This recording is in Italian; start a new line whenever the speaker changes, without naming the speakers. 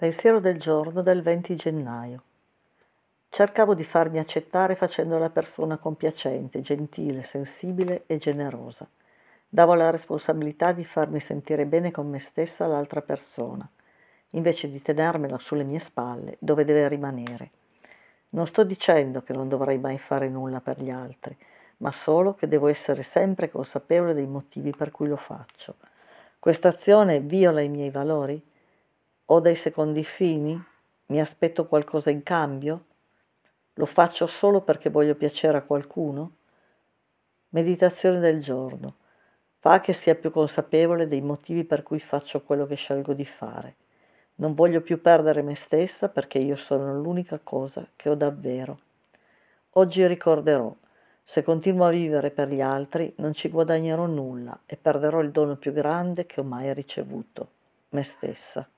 Pensiero del giorno del 20 gennaio. Cercavo di farmi accettare facendo la persona compiacente, gentile, sensibile e generosa. Davo la responsabilità di farmi sentire bene con me stessa l'altra persona, invece di tenermela sulle mie spalle, dove deve rimanere. Non sto dicendo che non dovrei mai fare nulla per gli altri, ma solo che devo essere sempre consapevole dei motivi per cui lo faccio. Questa azione viola i miei valori? Ho dei secondi fini? Mi aspetto qualcosa in cambio? Lo faccio solo perché voglio piacere a qualcuno? Meditazione del giorno. Fa che sia più consapevole dei motivi per cui faccio quello che scelgo di fare. Non voglio più perdere me stessa perché io sono l'unica cosa che ho davvero. Oggi ricorderò, se continuo a vivere per gli altri non ci guadagnerò nulla e perderò il dono più grande che ho mai ricevuto, me stessa.